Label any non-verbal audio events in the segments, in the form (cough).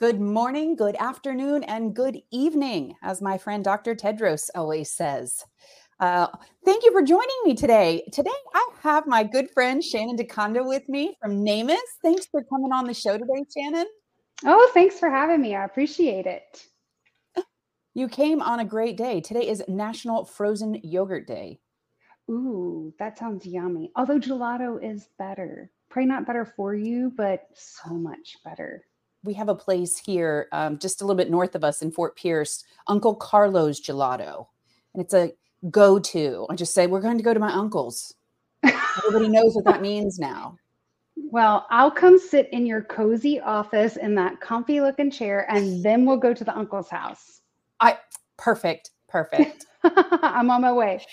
Good morning, good afternoon, and good evening, as my friend Dr. Tedros always says. Uh, thank you for joining me today. Today, I have my good friend Shannon DeConda with me from NAMAS. Thanks for coming on the show today, Shannon. Oh, thanks for having me. I appreciate it. You came on a great day. Today is National Frozen Yogurt Day. Ooh, that sounds yummy. Although gelato is better. Probably not better for you, but so much better we have a place here um, just a little bit north of us in Fort Pierce, Uncle Carlos Gelato. And it's a go to. I just say, we're going to go to my uncle's. Everybody knows what that means now. Well, I'll come sit in your cozy office in that comfy looking chair, and then we'll go to the uncle's house. I perfect, perfect. (laughs) I'm on my way.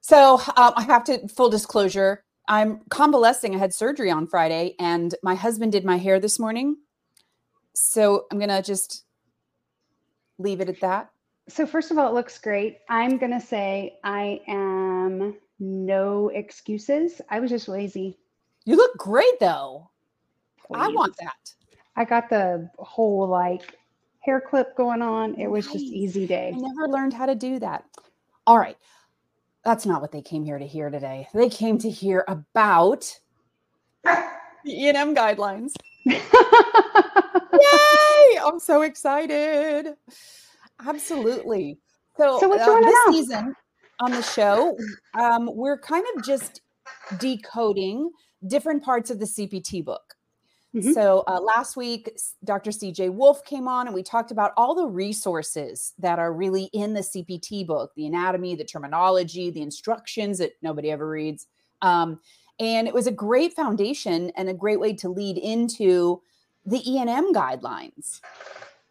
So um, I have to full disclosure. I'm convalescing. I had surgery on Friday, and my husband did my hair this morning. So I'm going to just leave it at that. So, first of all, it looks great. I'm going to say I am no excuses. I was just lazy. You look great, though. Please. I want that. I got the whole like hair clip going on. It was nice. just easy day. I never learned how to do that. All right. That's not what they came here to hear today. They came to hear about (laughs) the E&M guidelines. (laughs) Yay! I'm so excited. Absolutely. So, so what's uh, this on? season on the show, um, we're kind of just decoding different parts of the CPT book. Mm-hmm. So uh, last week, Dr. CJ Wolf came on and we talked about all the resources that are really in the CPT book the anatomy, the terminology, the instructions that nobody ever reads. Um, and it was a great foundation and a great way to lead into the E&M guidelines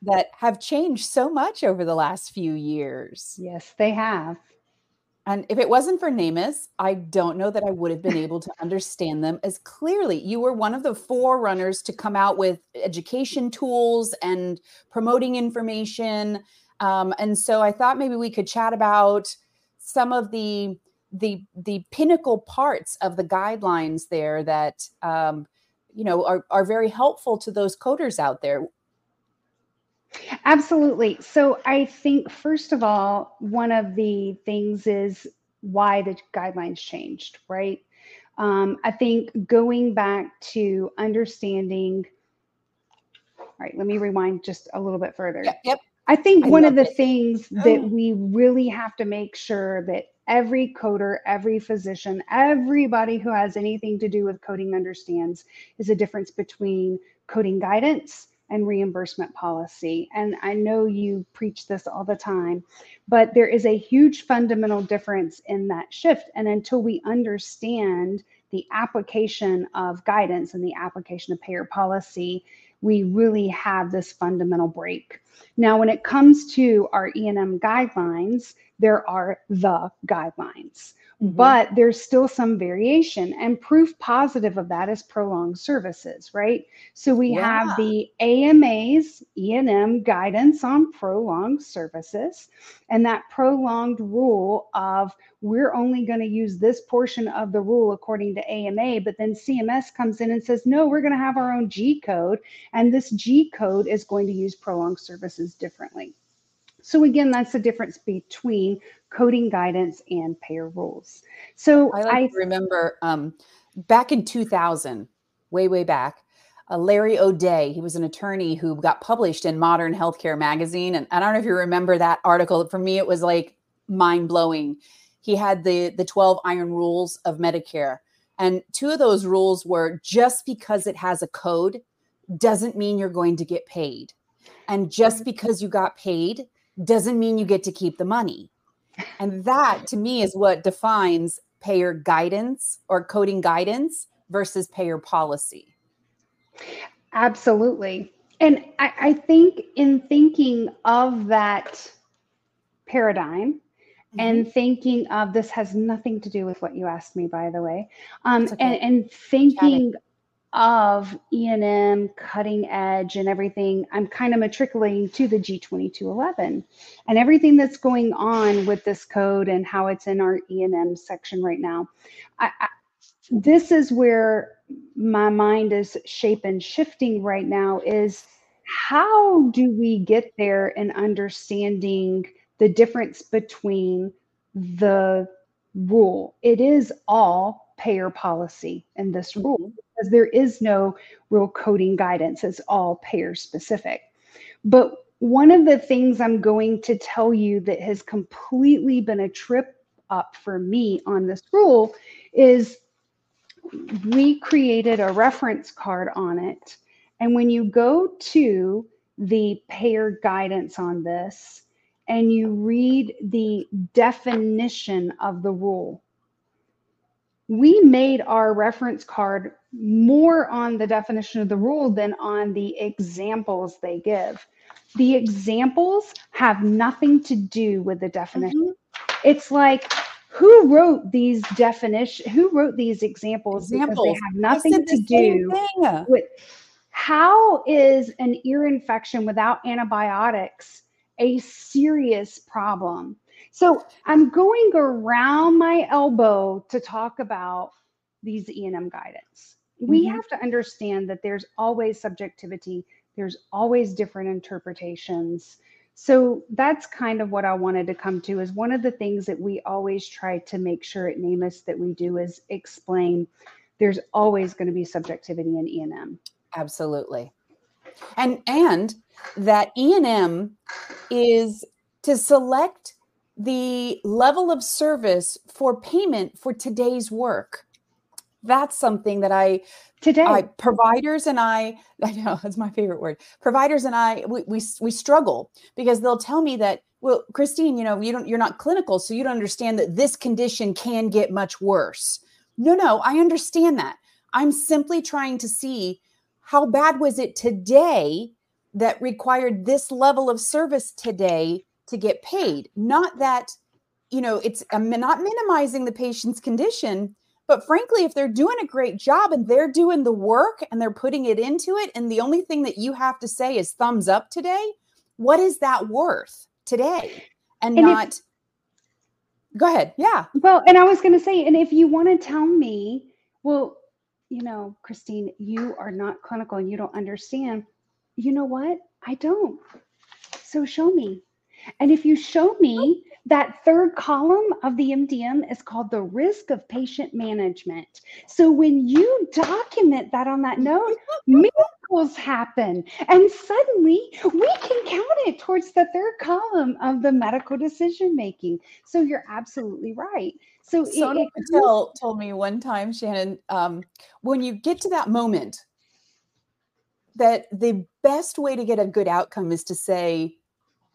that have changed so much over the last few years. Yes, they have. And if it wasn't for NAMAS, I don't know that I would have been able to understand them as clearly. You were one of the forerunners to come out with education tools and promoting information. Um, and so I thought maybe we could chat about some of the the the pinnacle parts of the guidelines there that um, you know are, are very helpful to those coders out there. Absolutely. So i think first of all one of the things is why the guidelines changed right? Um, i think going back to understanding all right let me rewind just a little bit further. Yep, yep. I think I one of the it. things oh. that we really have to make sure that every coder, every physician, everybody who has anything to do with coding understands is the difference between coding guidance and reimbursement policy. And I know you preach this all the time, but there is a huge fundamental difference in that shift. And until we understand the application of guidance and the application of payer policy, we really have this fundamental break. Now, when it comes to our E&M guidelines, there are the guidelines. Mm-hmm. But there's still some variation, and proof positive of that is prolonged services, right? So we yeah. have the AMA's E&M guidance on prolonged services, and that prolonged rule of we're only going to use this portion of the rule according to AMA, but then CMS comes in and says, no, we're going to have our own G code, and this G code is going to use prolonged services differently. So again, that's the difference between coding guidance and payer rules. So I, like I remember um, back in 2000, way, way back, uh, Larry O'Day, he was an attorney who got published in Modern Healthcare magazine. And I don't know if you remember that article. For me, it was like mind blowing. He had the, the 12 iron rules of Medicare. And two of those rules were just because it has a code doesn't mean you're going to get paid. And just mm-hmm. because you got paid doesn't mean you get to keep the money. And that to me is what defines payer guidance or coding guidance versus payer policy. Absolutely. And I, I think in thinking of that paradigm, Mm-hmm. and thinking of this has nothing to do with what you asked me by the way um, okay. and, and thinking of E&M cutting edge and everything, I'm kind of matriculating to the G2211 and everything that's going on with this code and how it's in our E&M section right now. I, I, this is where my mind is shape and shifting right now is how do we get there in understanding the difference between the rule? It is all payer policy in this rule Mhm. because there is no real coding guidance. It's all payer specific. But one of the things I'm going to tell you that has completely been a trip up for me on this rule is we created a reference card on it. And when you go to the payer guidance on this and you read the definition of the rule, we made our reference card more on the definition of the rule than on the examples they give. The examples have nothing to do with the definition. Mhm. It's like who wrote these definition who wrote these examples, because Examples. they have nothing to do with how is an ear infection without antibiotics a serious problem. So i'm going around my elbow to talk about these e&m guidance. We Mhm. have to understand that there's always subjectivity. There's always different interpretations. So that's kind of what i wanted to come to is one of the things that we always try to make sure at NAMAS that we do is explain there's always going to be subjectivity in e&m Absolutely. And and that E&M is to select the level of service for payment for today's work. That's something that I today I, providers and I, (laughs) I know that's my favorite word. Providers and I, we, we we struggle because they'll tell me that, well, Christine, you know, you don't, you're not clinical, so you don't understand that this condition can get much worse. No, no, I understand that. I'm simply trying to see how bad was it today that required this level of service today to get paid. Not that, you know, it's um, I'm not minimizing the patient's condition, but frankly, if they're doing a great job and they're doing the work and they're putting it into it, and the only thing that you have to say is thumbs up today, what is that worth today? And, And if- not, go ahead. Yeah. Well, and I was going to say, and if you want to tell me, well, you know, Christine, you are not clinical and you don't understand, you know what? I don't. So show me. And if you show me that third column of the MDM is called the risk of patient management. So when you document that on that note, miracles happen. And suddenly we can count it towards the third column of the medical decision making. So you're absolutely right. So Sona Patel told me one time, Shannon, um, when you get to that moment, that the best way to get a good outcome is to say,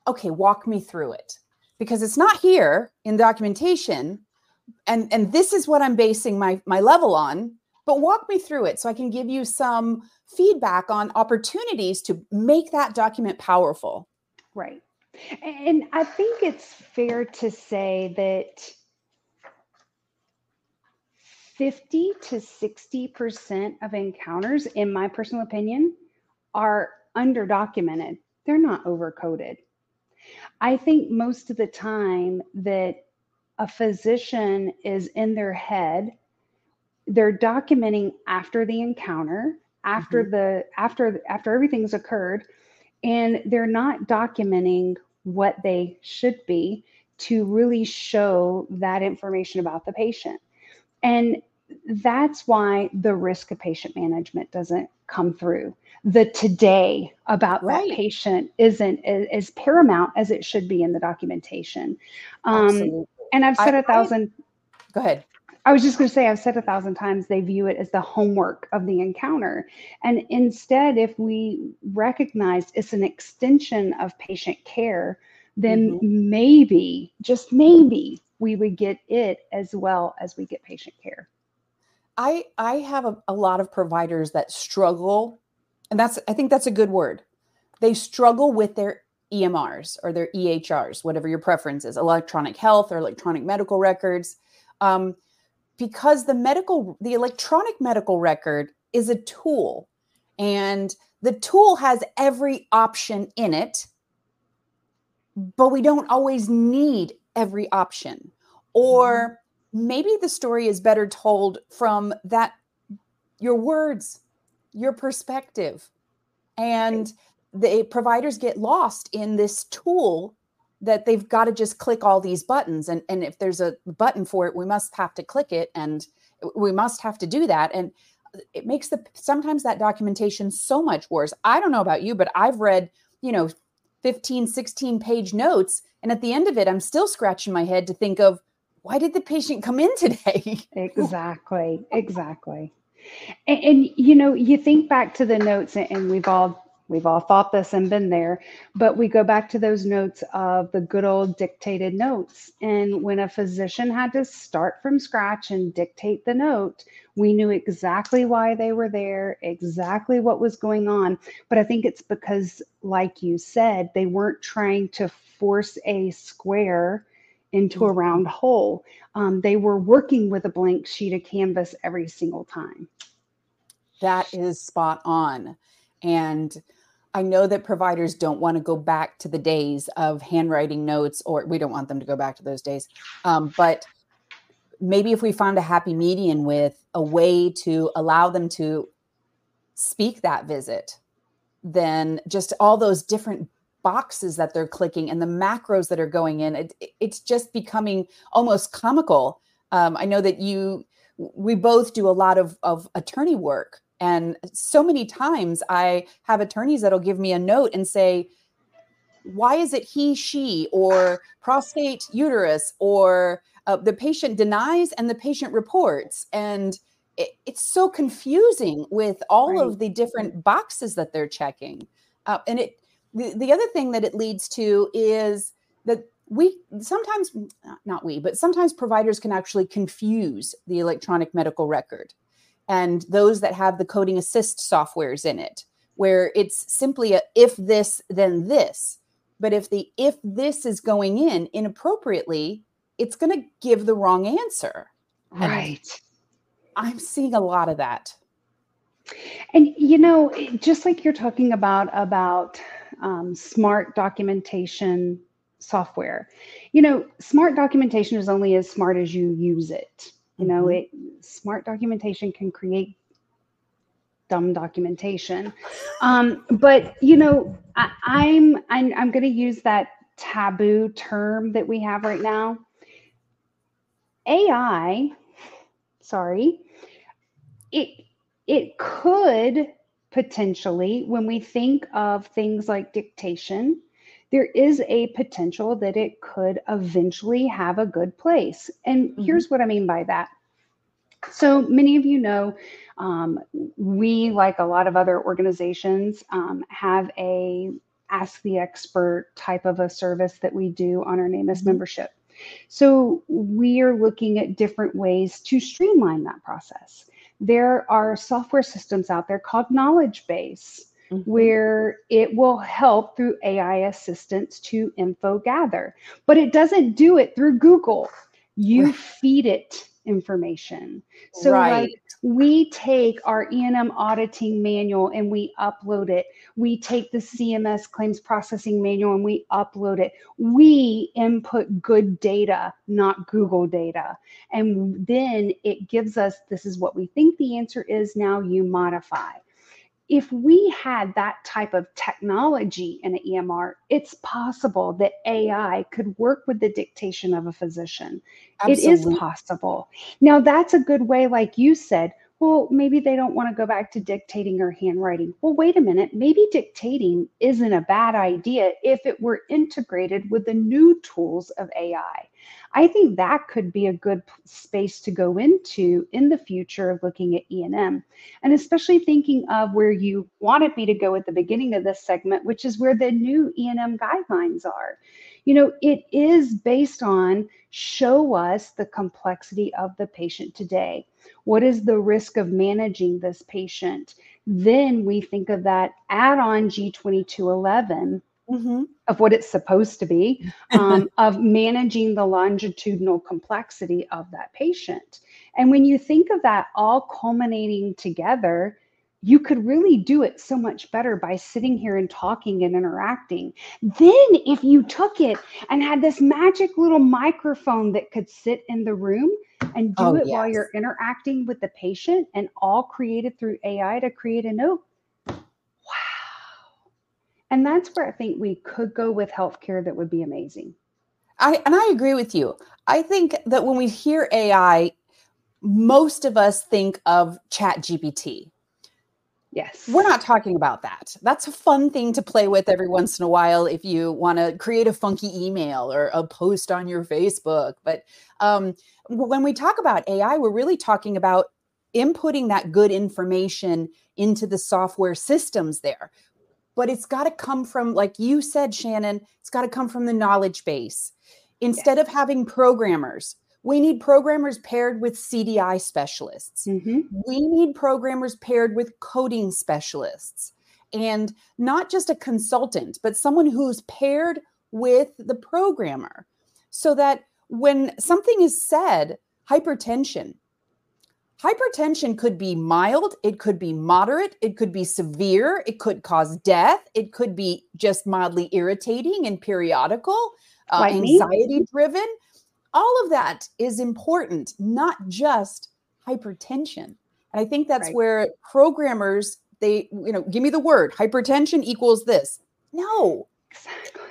okay, walk me through it. Because it's not here in documentation. And, and this is what I'm basing my, my level on, but walk me through it so I can give you some feedback on opportunities to make that document powerful. Right. And I think it's fair to say that 50 to 60% of encounters, in my personal opinion, are underdocumented. They're not overcoded. I think most of the time that a physician is in their head, they're documenting after the encounter, after mm-hmm. the after after everything's occurred, and they're not documenting what they should be to really show that information about the patient. And that's why the risk of patient management doesn't come through. The today about Right. that patient isn't as, paramount as it should be in the documentation. Um, and I've said I- a thousand, Go ahead. I was just going to say, I've said a thousand times they view it as the homework of the encounter. And instead, if we recognize it's an extension of patient care, then maybe, just maybe, we would get it as well as we get patient care. I I have a, a lot of providers that struggle, and that's I think that's a good word. They struggle with their EMRs or their EHRs, whatever your preference is, electronic health or electronic medical records, um, because the medical the electronic medical record is a tool, and the tool has every option in it, but we don't always need every option, or maybe the story is better told from that your words your perspective. And the providers get lost in this tool that they've got to just click all these buttons. And and if there's a button for it we must have to click it and we must have to do that. And it makes the sometimes that documentation so much worse. I don't know about you but i've read you know 15 16 page notes and at the end of it i'm still scratching my head to think of why did the patient come in today exactly exactly and, and, you know you think back to the notes and we've all We've all thought this and been there, but we go back to those notes of the good old dictated notes. And when a physician had to start from scratch and dictate the note, we knew exactly why they were there, exactly what was going on. But I think it's because, like you said, they weren't trying to force a square into a mm-hmm. round hole. Um, they were working with a blank sheet of canvas every single time. That is spot on. And I know that providers don't want to go back to the days of handwriting notes, or we don't want them to go back to those days. Um, but maybe if we found a happy median with a way to allow them to speak that visit, then just all those different boxes that they're clicking and the macros that are going in, it, it's just becoming almost comical. Um, I know that you, we both do a lot of, of attorney work and so many times I have attorneys that'll give me a note and say, why is it he, she, or prostate uterus, or uh, the patient denies and the patient reports? And it, it's so confusing with all right. of the different boxes that they're checking. Uh, and it, the, the other thing that it leads to is that we sometimes, not we, but sometimes providers can actually confuse the electronic medical record and those that have the coding assist softwares in it, where it's simply a if this, then this. But if the if this is going in inappropriately, it's going to give the wrong answer. Right. And I'm seeing a lot of that. And you know, just like you're talking about about um, smart documentation software, you know, smart documentation is only as smart as you use it. You know, mm-hmm. it smart documentation can create dumb documentation. Um, but you know, I, I'm I'm, I'm going to use that taboo term that we have right now. AI, sorry, it it could potentially, when we think of things like dictation, there is a potential that it could eventually have a good place. And mm-hmm. here's what I mean by that. So many of you know, um, we, like a lot of other organizations, um, have a Ask the Expert type of a service that we do on our NAMAS mm-hmm. membership. So we are looking at different ways to streamline that process. There are software systems out there called Knowledge Base mm-hmm. where it will help through AI assistance to info gather, but it doesn't do it through Google. You feed it information. So right. like we take our E&M auditing manual and we upload it. We take the CMS claims processing manual and we upload it. We input good data, not Google data. And then it gives us this is what we think the answer is now you modify if we had that type of technology in an EMR, it's possible that AI could work with the dictation of a physician. Absolutely. It is possible. Now, that's a good way, like you said. Well, maybe they don't want to go back to dictating or handwriting. Well, wait a minute. Maybe dictating isn't a bad idea if it were integrated with the new tools of AI. I think that could be a good space to go into in the future of looking at E&M. And especially thinking of where you wanted me to go at the beginning of this segment, which is where the new E&M guidelines are. You know, it is based on show us the complexity of the patient today. What is the risk of managing this patient? Then we think of that add on G2211 mm-hmm. of what it's supposed to be, (laughs) um, of managing the longitudinal complexity of that patient. And when you think of that all culminating together, you could really do it so much better by sitting here and talking and interacting. Then, if you took it and had this magic little microphone that could sit in the room and do oh, it yes. while you're interacting with the patient and all created through AI to create a note, And that's where I think we could go with healthcare that would be amazing. I and I agree with you. I think that when we hear AI, most of us think of Chat GPT. Yes. We're not talking about that. That's a fun thing to play with every once in a while if you want to create a funky email or a post on your Facebook. But um, when we talk about AI, we're really talking about inputting that good information into the software systems there. But it's got to come from, like you said, Shannon, it's got to come from the knowledge base. Instead yes. of having programmers, we need programmers paired with CDI specialists. Mm-hmm. We need programmers paired with coding specialists. And not just a consultant, but someone who's paired with the programmer so that when something is said, hypertension, Hypertension could be mild, it could be moderate, it could be severe, it could cause death, it could be just mildly irritating and periodical, uh, anxiety driven. All of that is important, not just hypertension. And I think that's right. where programmers they you know give me the word hypertension equals this. No. Exactly.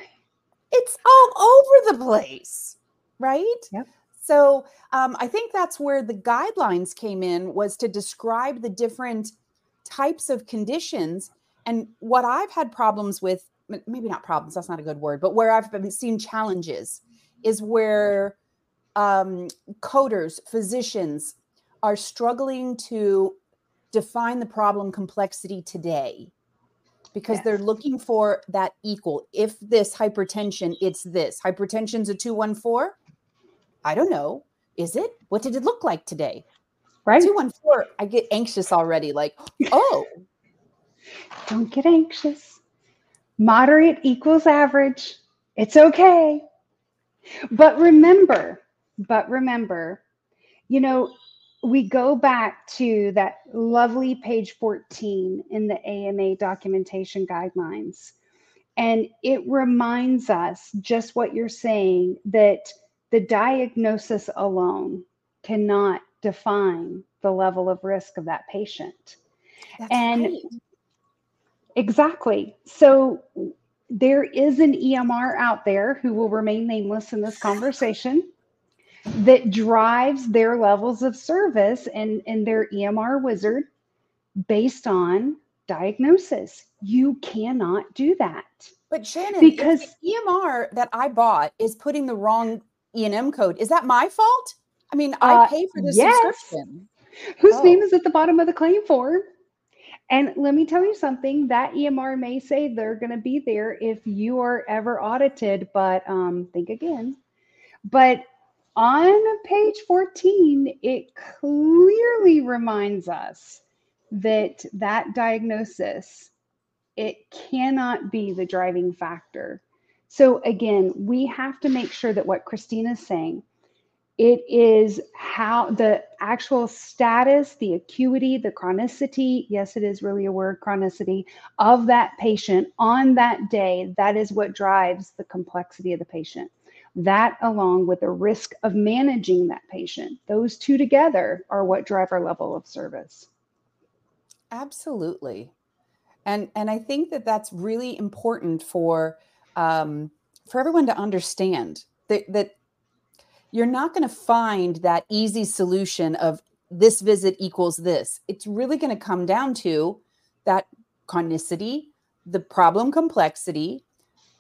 It's all over the place, right? Yep. So um, I think that's where the guidelines came in was to describe the different types of conditions. And what I've had problems with, maybe not problems, that's not a good word, but where I've been seen challenges is where um, coders, physicians are struggling to define the problem complexity today because yes. they're looking for that equal. If this hypertension, it's this. Hypertension's a 214 I don't know. Is it? What did it look like today? Right. 214, I get anxious already. Like, oh. don't get anxious. Moderate equals average. It's okay. But remember, but remember, you know, we go back to that lovely page 14 in the AMA documentation guidelines. And it reminds us just what you're saying that the diagnosis alone cannot define the level of risk of that patient. That's and right. exactly. So there is an EMR out there who will remain nameless in this conversation that drives their levels of service and, and their EMR wizard based on diagnosis. You cannot do that. But Shannon, because EMR that I bought is putting the wrong E&M code. Is that my fault? I mean, I uh, pay for this yes. subscription. Whose oh. name is at the bottom of the claim form? And let me tell you something that EMR may say they're going to be there if you are ever audited, but um, think again. But on page 14, it clearly reminds us that that diagnosis it cannot be the driving factor so again, we have to make sure that what Christina's saying, it is how the actual status, the acuity, the chronicity, yes, it is really a word, chronicity of that patient on that day. That is what drives the complexity of the patient. That, along with the risk of managing that patient, those two together are what drive our level of service. Absolutely. And, and I think that that's really important for um, for everyone to understand that, that you're not going to find that easy solution of this visit equals this. It's really going to come down to that chronicity, the problem complexity.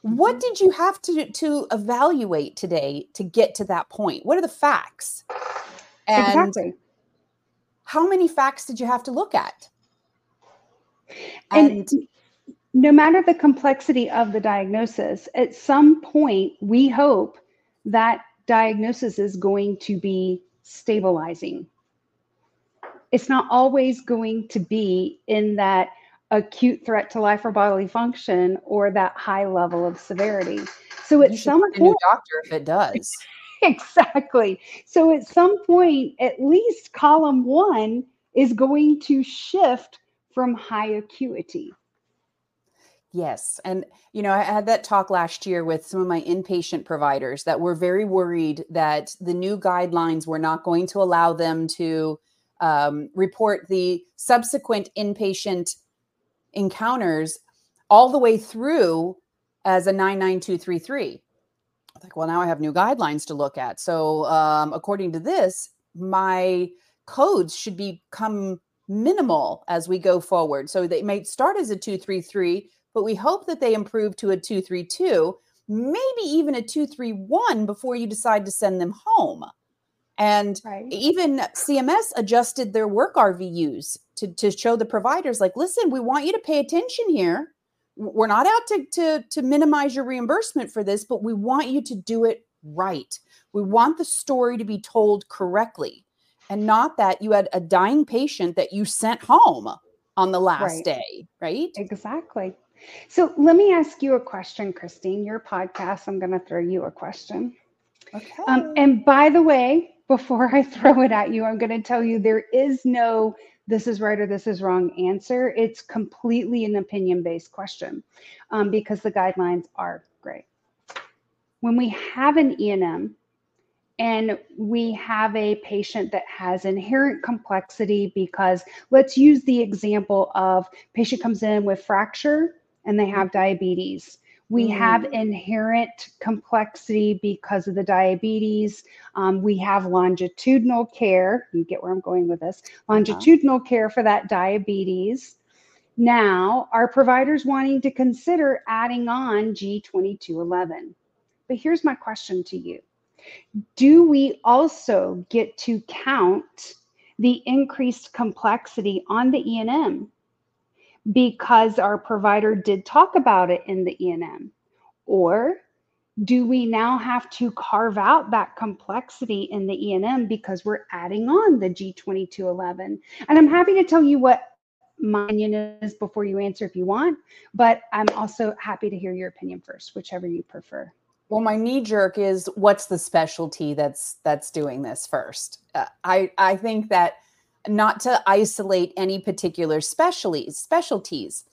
What mm-hmm. did you have to to evaluate today to get to that point? What are the facts? And exactly. how many facts did you have to look at? And, and no matter the complexity of the diagnosis, at some point, we hope that diagnosis is going to be stabilizing. It's not always going to be in that acute threat to life or bodily function or that high level of severity. So at some point, doctor if it does. (laughs) exactly. So at some point, at least column one is going to shift from high acuity. Yes. And, you know, I had that talk last year with some of my inpatient providers that were very worried that the new guidelines were not going to allow them to um, report the subsequent inpatient encounters all the way through as a 99233. Like, well, now I have new guidelines to look at. So, um, according to this, my codes should become minimal as we go forward. So they might start as a 233, but we hope that they improve to a 232, maybe even a 231 before you decide to send them home. And right. even CMS adjusted their work RVUs to, to show the providers, like, listen, we want you to pay attention here. We're not out to, to, to minimize your reimbursement for this, but we want you to do it right. We want the story to be told correctly and not that you had a dying patient that you sent home on the last right. day, right? Exactly. So let me ask you a question, Christine. Your podcast, I'm going to throw you a question. Okay. Um, and by the way, before I (laughs) throw it at you, I'm going to tell you there is no this is right or this is wrong answer. It's completely an opinion based question um, because the guidelines are great. When we have an E&M, and we have a patient that has inherent complexity because let's use the example of patient comes in with fracture and they have diabetes. We mm. have inherent complexity because of the diabetes. Um, we have longitudinal care. You get where i'm going with this. Uh-huh. longitudinal uh-huh. care for that diabetes. Now our providers wanting to consider adding on g2211 but here's my question to you. Do we also get to count the increased complexity on the E&M because our provider did talk about it in the E&M? Or do we now have to carve out that complexity in the E&M because we're adding on the G2211? And I'm happy to tell you what my opinion is before you answer if you want, but I'm also happy to hear your opinion first, whichever you prefer. Well, my knee jerk is what's the specialty that's that's doing this first. Uh, I I think that not to isolate any particular specialties specialties,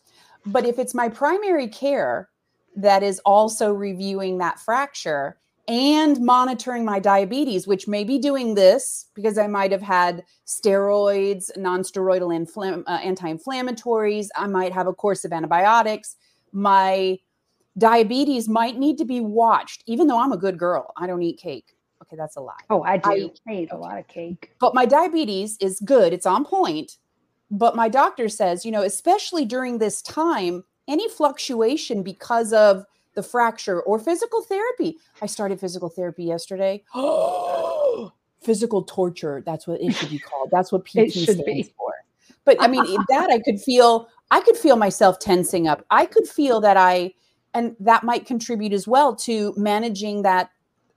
but if it's my primary care that is also reviewing that fracture and monitoring my diabetes, which may be doing this because I might have had steroids, nonsteroidal infl- uh, anti-inflammatories. I might have a course of antibiotics. My diabetes might need to be watched, even though I'm a good girl. I don't eat cake. Okay, that's a lie. Oh, I do. I, I eat a lot of cake. But my diabetes is good, it's on point. But my doctor says, you know, especially during this time, any fluctuation because of the fracture or physical therapy. I started physical therapy yesterday. Oh, (gasps) physical torture. That's what it should be called. That's what (laughs) PT stands be. for. But I mean, (laughs) that I could feel, I could feel myself tensing up. I could feel that I and that might contribute as well to managing that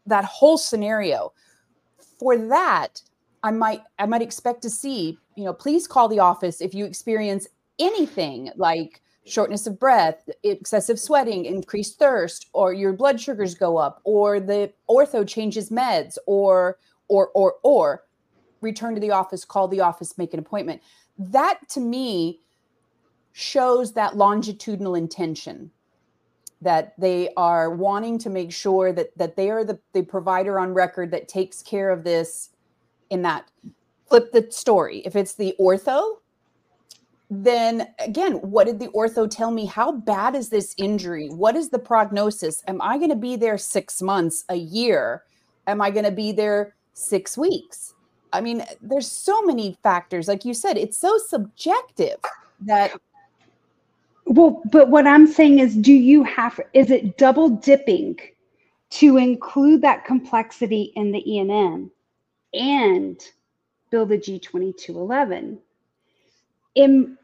that whole scenario. For that i might i might expect to see you know please call the office if you experience anything like shortness of breath excessive sweating increased thirst or your blood sugars go up or the ortho changes meds or or or or return to the office call the office make an appointment. That to me shows that longitudinal intention that they are wanting to make sure that that they are the, the provider on record that takes care of this in that. Flip the story. If it's the ortho then again what did the ortho tell me? How bad is this injury? What is the prognosis? Am i going to be there six months a year? Am i going to be there six weeks? I mean there's so many factors. Like you said it's so subjective that well, but what I'm saying is, do you have, is it double dipping to include that complexity in the E&M and build a G2211? In,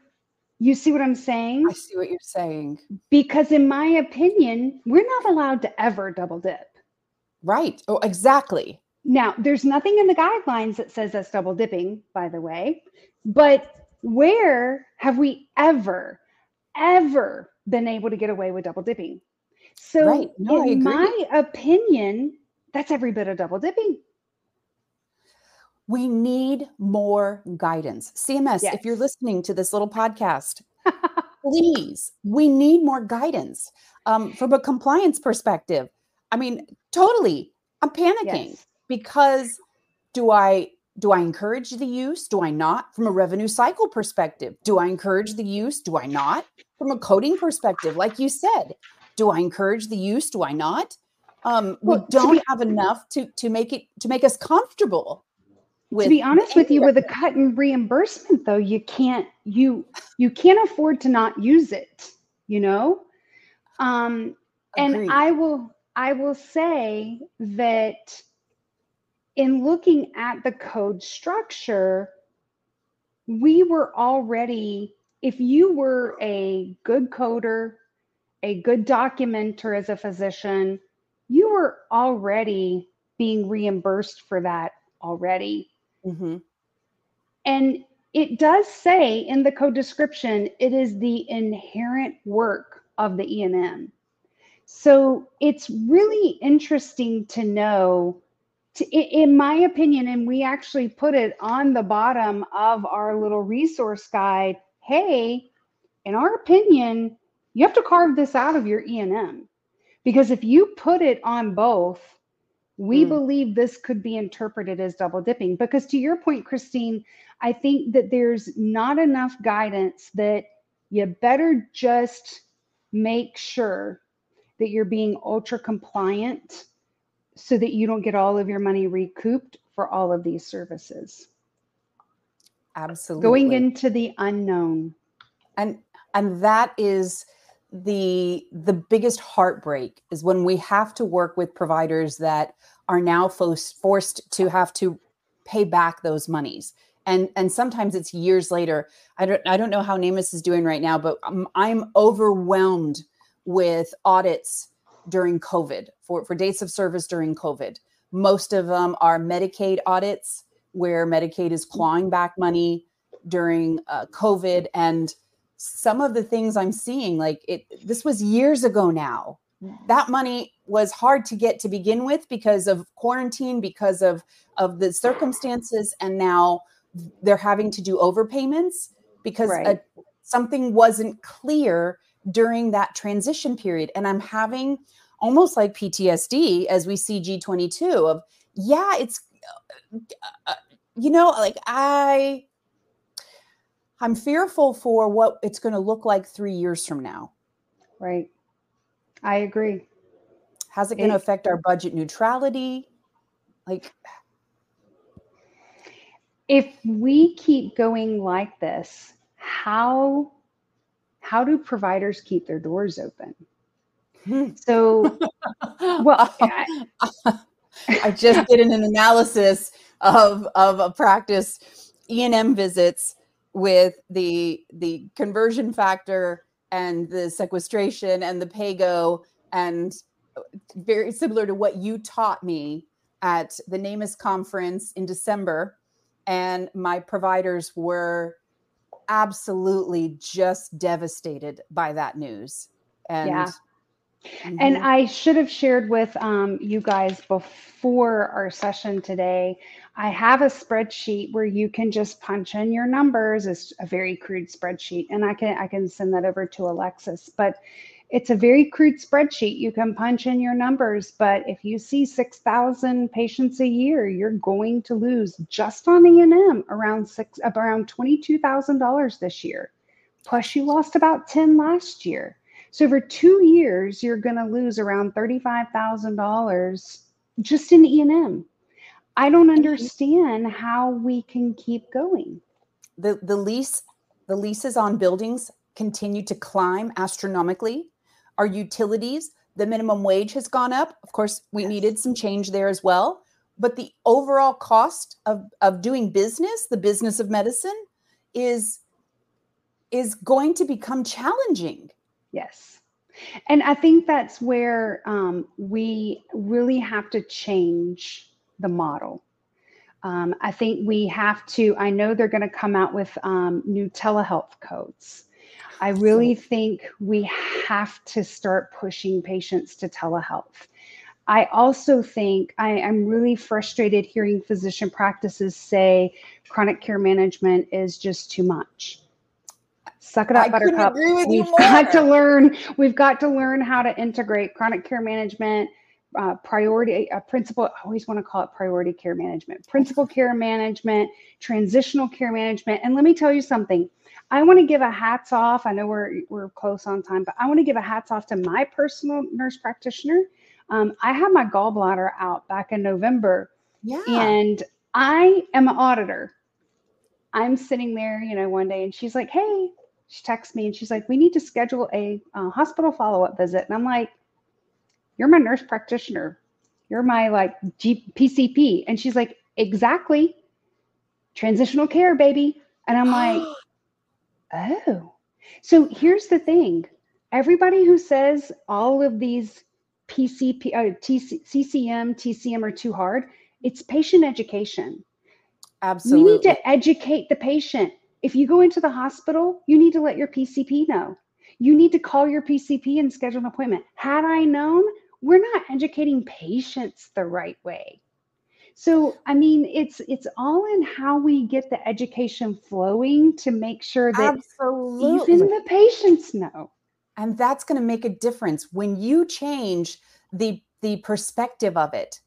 you see what I'm saying? I see what you're saying. Because in my opinion, we're not allowed to ever double dip. Right. Oh, exactly. Now, there's nothing in the guidelines that says that's double dipping, by the way. But where have we ever ever been able to get away with double dipping. So, right. no, in my opinion, that's every bit of double dipping. We need more guidance. CMS, yes. if you're listening to this little podcast, (laughs) please, we need more guidance um, from a compliance perspective. I mean, totally, I'm panicking yes. because do I do I encourage the use? Do I not? From a revenue cycle perspective, do I encourage the use? Do I not? from a coding perspective, like you said, do I encourage the use? Do I not? Um, we Well, don't be- have enough to to make it to make us comfortable. With to be honest with you with a cut in reimbursement though you can't you you can't afford to not use it you know um and i will i will say that in looking at the code structure we were already if you were a good coder a good documenter as a physician you were already being reimbursed for that already Mhm. and it does say in the code description, it is the inherent work of the E&M. So it's really interesting to know, in my opinion, and we actually put it on the bottom of our little resource guide. Hey, in our opinion, you have to carve this out of your E&M because if you put it on both, we Mm. believe this could be interpreted as double dipping. Because to your point, Christine, I think that there's not enough guidance that you better just make sure that you're being ultra compliant so that you don't get all of your money recouped for all of these services. Absolutely. Going into the unknown. and and that is the the biggest heartbreak is when we have to work with providers that are now forced forced to have to pay back those monies and and sometimes it's years later i don't i don't know how NAMAS is doing right now but i'm, I'm overwhelmed with audits during covid for for dates of service during covid most of them are medicaid audits where medicaid is clawing back money during uh, covid and some of the things I'm seeing, like it, this was years ago now. That money was hard to get to begin with because of quarantine, because of of the circumstances, and now they're having to do overpayments because Right. uh, something wasn't clear during that transition period. And I'm having almost like PTSD as we see G22 of yeah, it's uh, you know like I I'm fearful for what it's going to look like three years from now. Right. I agree. How's it going to affect our budget neutrality? Like, if we keep going like this, how how do providers keep their doors open? Hmm. So, (laughs) well, I- I just did an analysis of of a practice E and M visits with the the conversion factor and the sequestration and the PAYGO and very similar to what you taught me at the NAMAS conference in December. And my providers were absolutely just devastated by that news. And Yeah. And Mhm. I should have shared with um, you guys before our session today. I have a spreadsheet where you can just punch in your numbers. It's a very crude spreadsheet, and I can I can send that over to Alexis. But it's a very crude spreadsheet. You can punch in your numbers, but if you see six thousand patients a year, you're going to lose just on E and M around six around twenty two thousand dollars this year. Plus, you lost about ten last year. So over two years, you're going to lose around thirty-five thousand dollars just in E and M. I don't understand how we can keep going. the the lease the leases on buildings continue to climb astronomically our utilities the minimum wage has gone up of course we Yes. needed some change there as well but the overall cost of of doing business the business of medicine is is going to become challenging Yes. And I think that's where um, we really have to change the model. Um, I think we have to, I know they're going to come out with um, new telehealth codes. I really think we have to start pushing patients to telehealth. I also think I, I'm really frustrated hearing physician practices say chronic care management is just too much. Suck it up, I Buttercup. agree with you We've (laughs) got to learn. We've got to learn how to integrate chronic care management, uh, priority, a principal. I always want to call it priority care management, principal care management, transitional care management. And let me tell you something. I want to give a hats off. I know we're we're close on time, but I want to give a hats off to my personal nurse practitioner. Um, I had my gallbladder out back in November, Yeah. and I am an auditor. I'm sitting there, you know, one day, and she's like, "Hey," she texts me, and she's like, "We need to schedule a uh, hospital follow up visit," and I'm like, "You're my nurse practitioner. You're my like G- PCP," and she's like, "Exactly, transitional care, baby," and I'm like. (gasps) (gasps) (gasps) Oh, so here's the thing. Everybody who says all of these PCP, uh, TC, CCM, TCM are too hard, it's patient education. Absolutely. We need to educate the patient. If you go into the hospital, you need to let your PCP know. You need to call your PCP and schedule an appointment. Had I known, we're not educating patients the right way. So, I mean, it's it's all in how we get the education flowing to make sure that Absolutely. even the patients know. and that's going to make a difference when you change the the perspective of it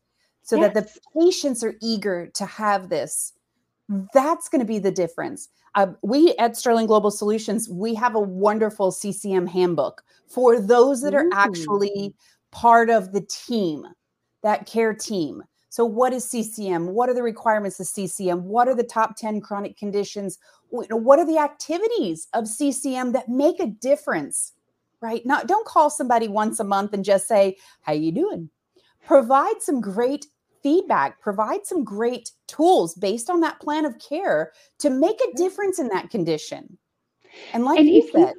so that the patients are eager to have this that's going to be the difference uh, we at sterling global solutions we have a wonderful ccm handbook for those that are Ooh. actually part of the team that care team so what is ccm what are the requirements of ccm what are the top 10 chronic conditions? What are the activities of ccm that make a difference right? Not don't call somebody once a month and just say how you doing? Provide some great feedback provide some great tools based on that plan of care to make a difference in that condition. And like And you said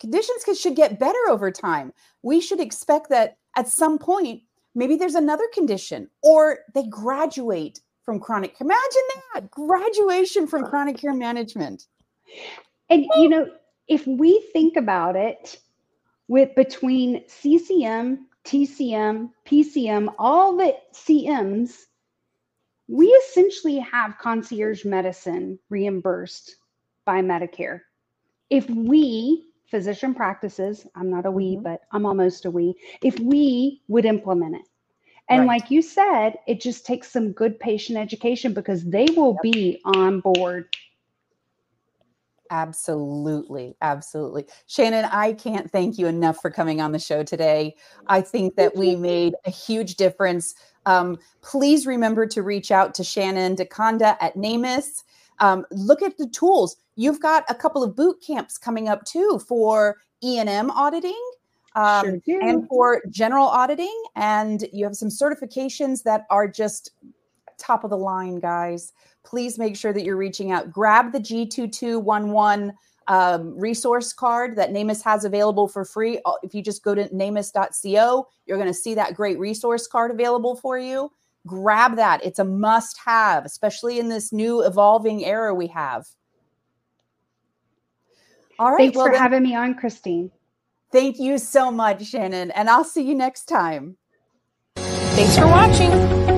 conditions should get better over time. We should expect that at some point maybe there's another condition or they graduate from chronic imagine that graduation from chronic care management And you know, if we think about it with between CCM, TCM, PCM, all the CMs, we essentially have concierge medicine reimbursed by Medicare. If we, physician practices, I'm not a we, Mhm. but I'm almost a we, if we would implement it. And Right. like you said, it just takes some good patient education because they will be on board. Absolutely. Absolutely. Shannon, I can't thank you enough for coming on the show today. I think that we made a huge difference. Um, please remember to reach out to Shannon DeConda at NAMAS. Um, look at the tools. You've got a couple of boot camps coming up too for E&M auditing um, Sure and for general auditing. And you have some certifications that are just top of the line, guys. Please make sure that you're reaching out. Grab the G2211 um, resource card that NAMAS has available for free. If you just go to namas.co, you're going to see that great resource card available for you. Grab that. It's a must have, especially in this new evolving era we have. All right. Thanks well, for then, having me on, Christine. thank you so much, Shannon. And I'll see you next time. Thanks for watching.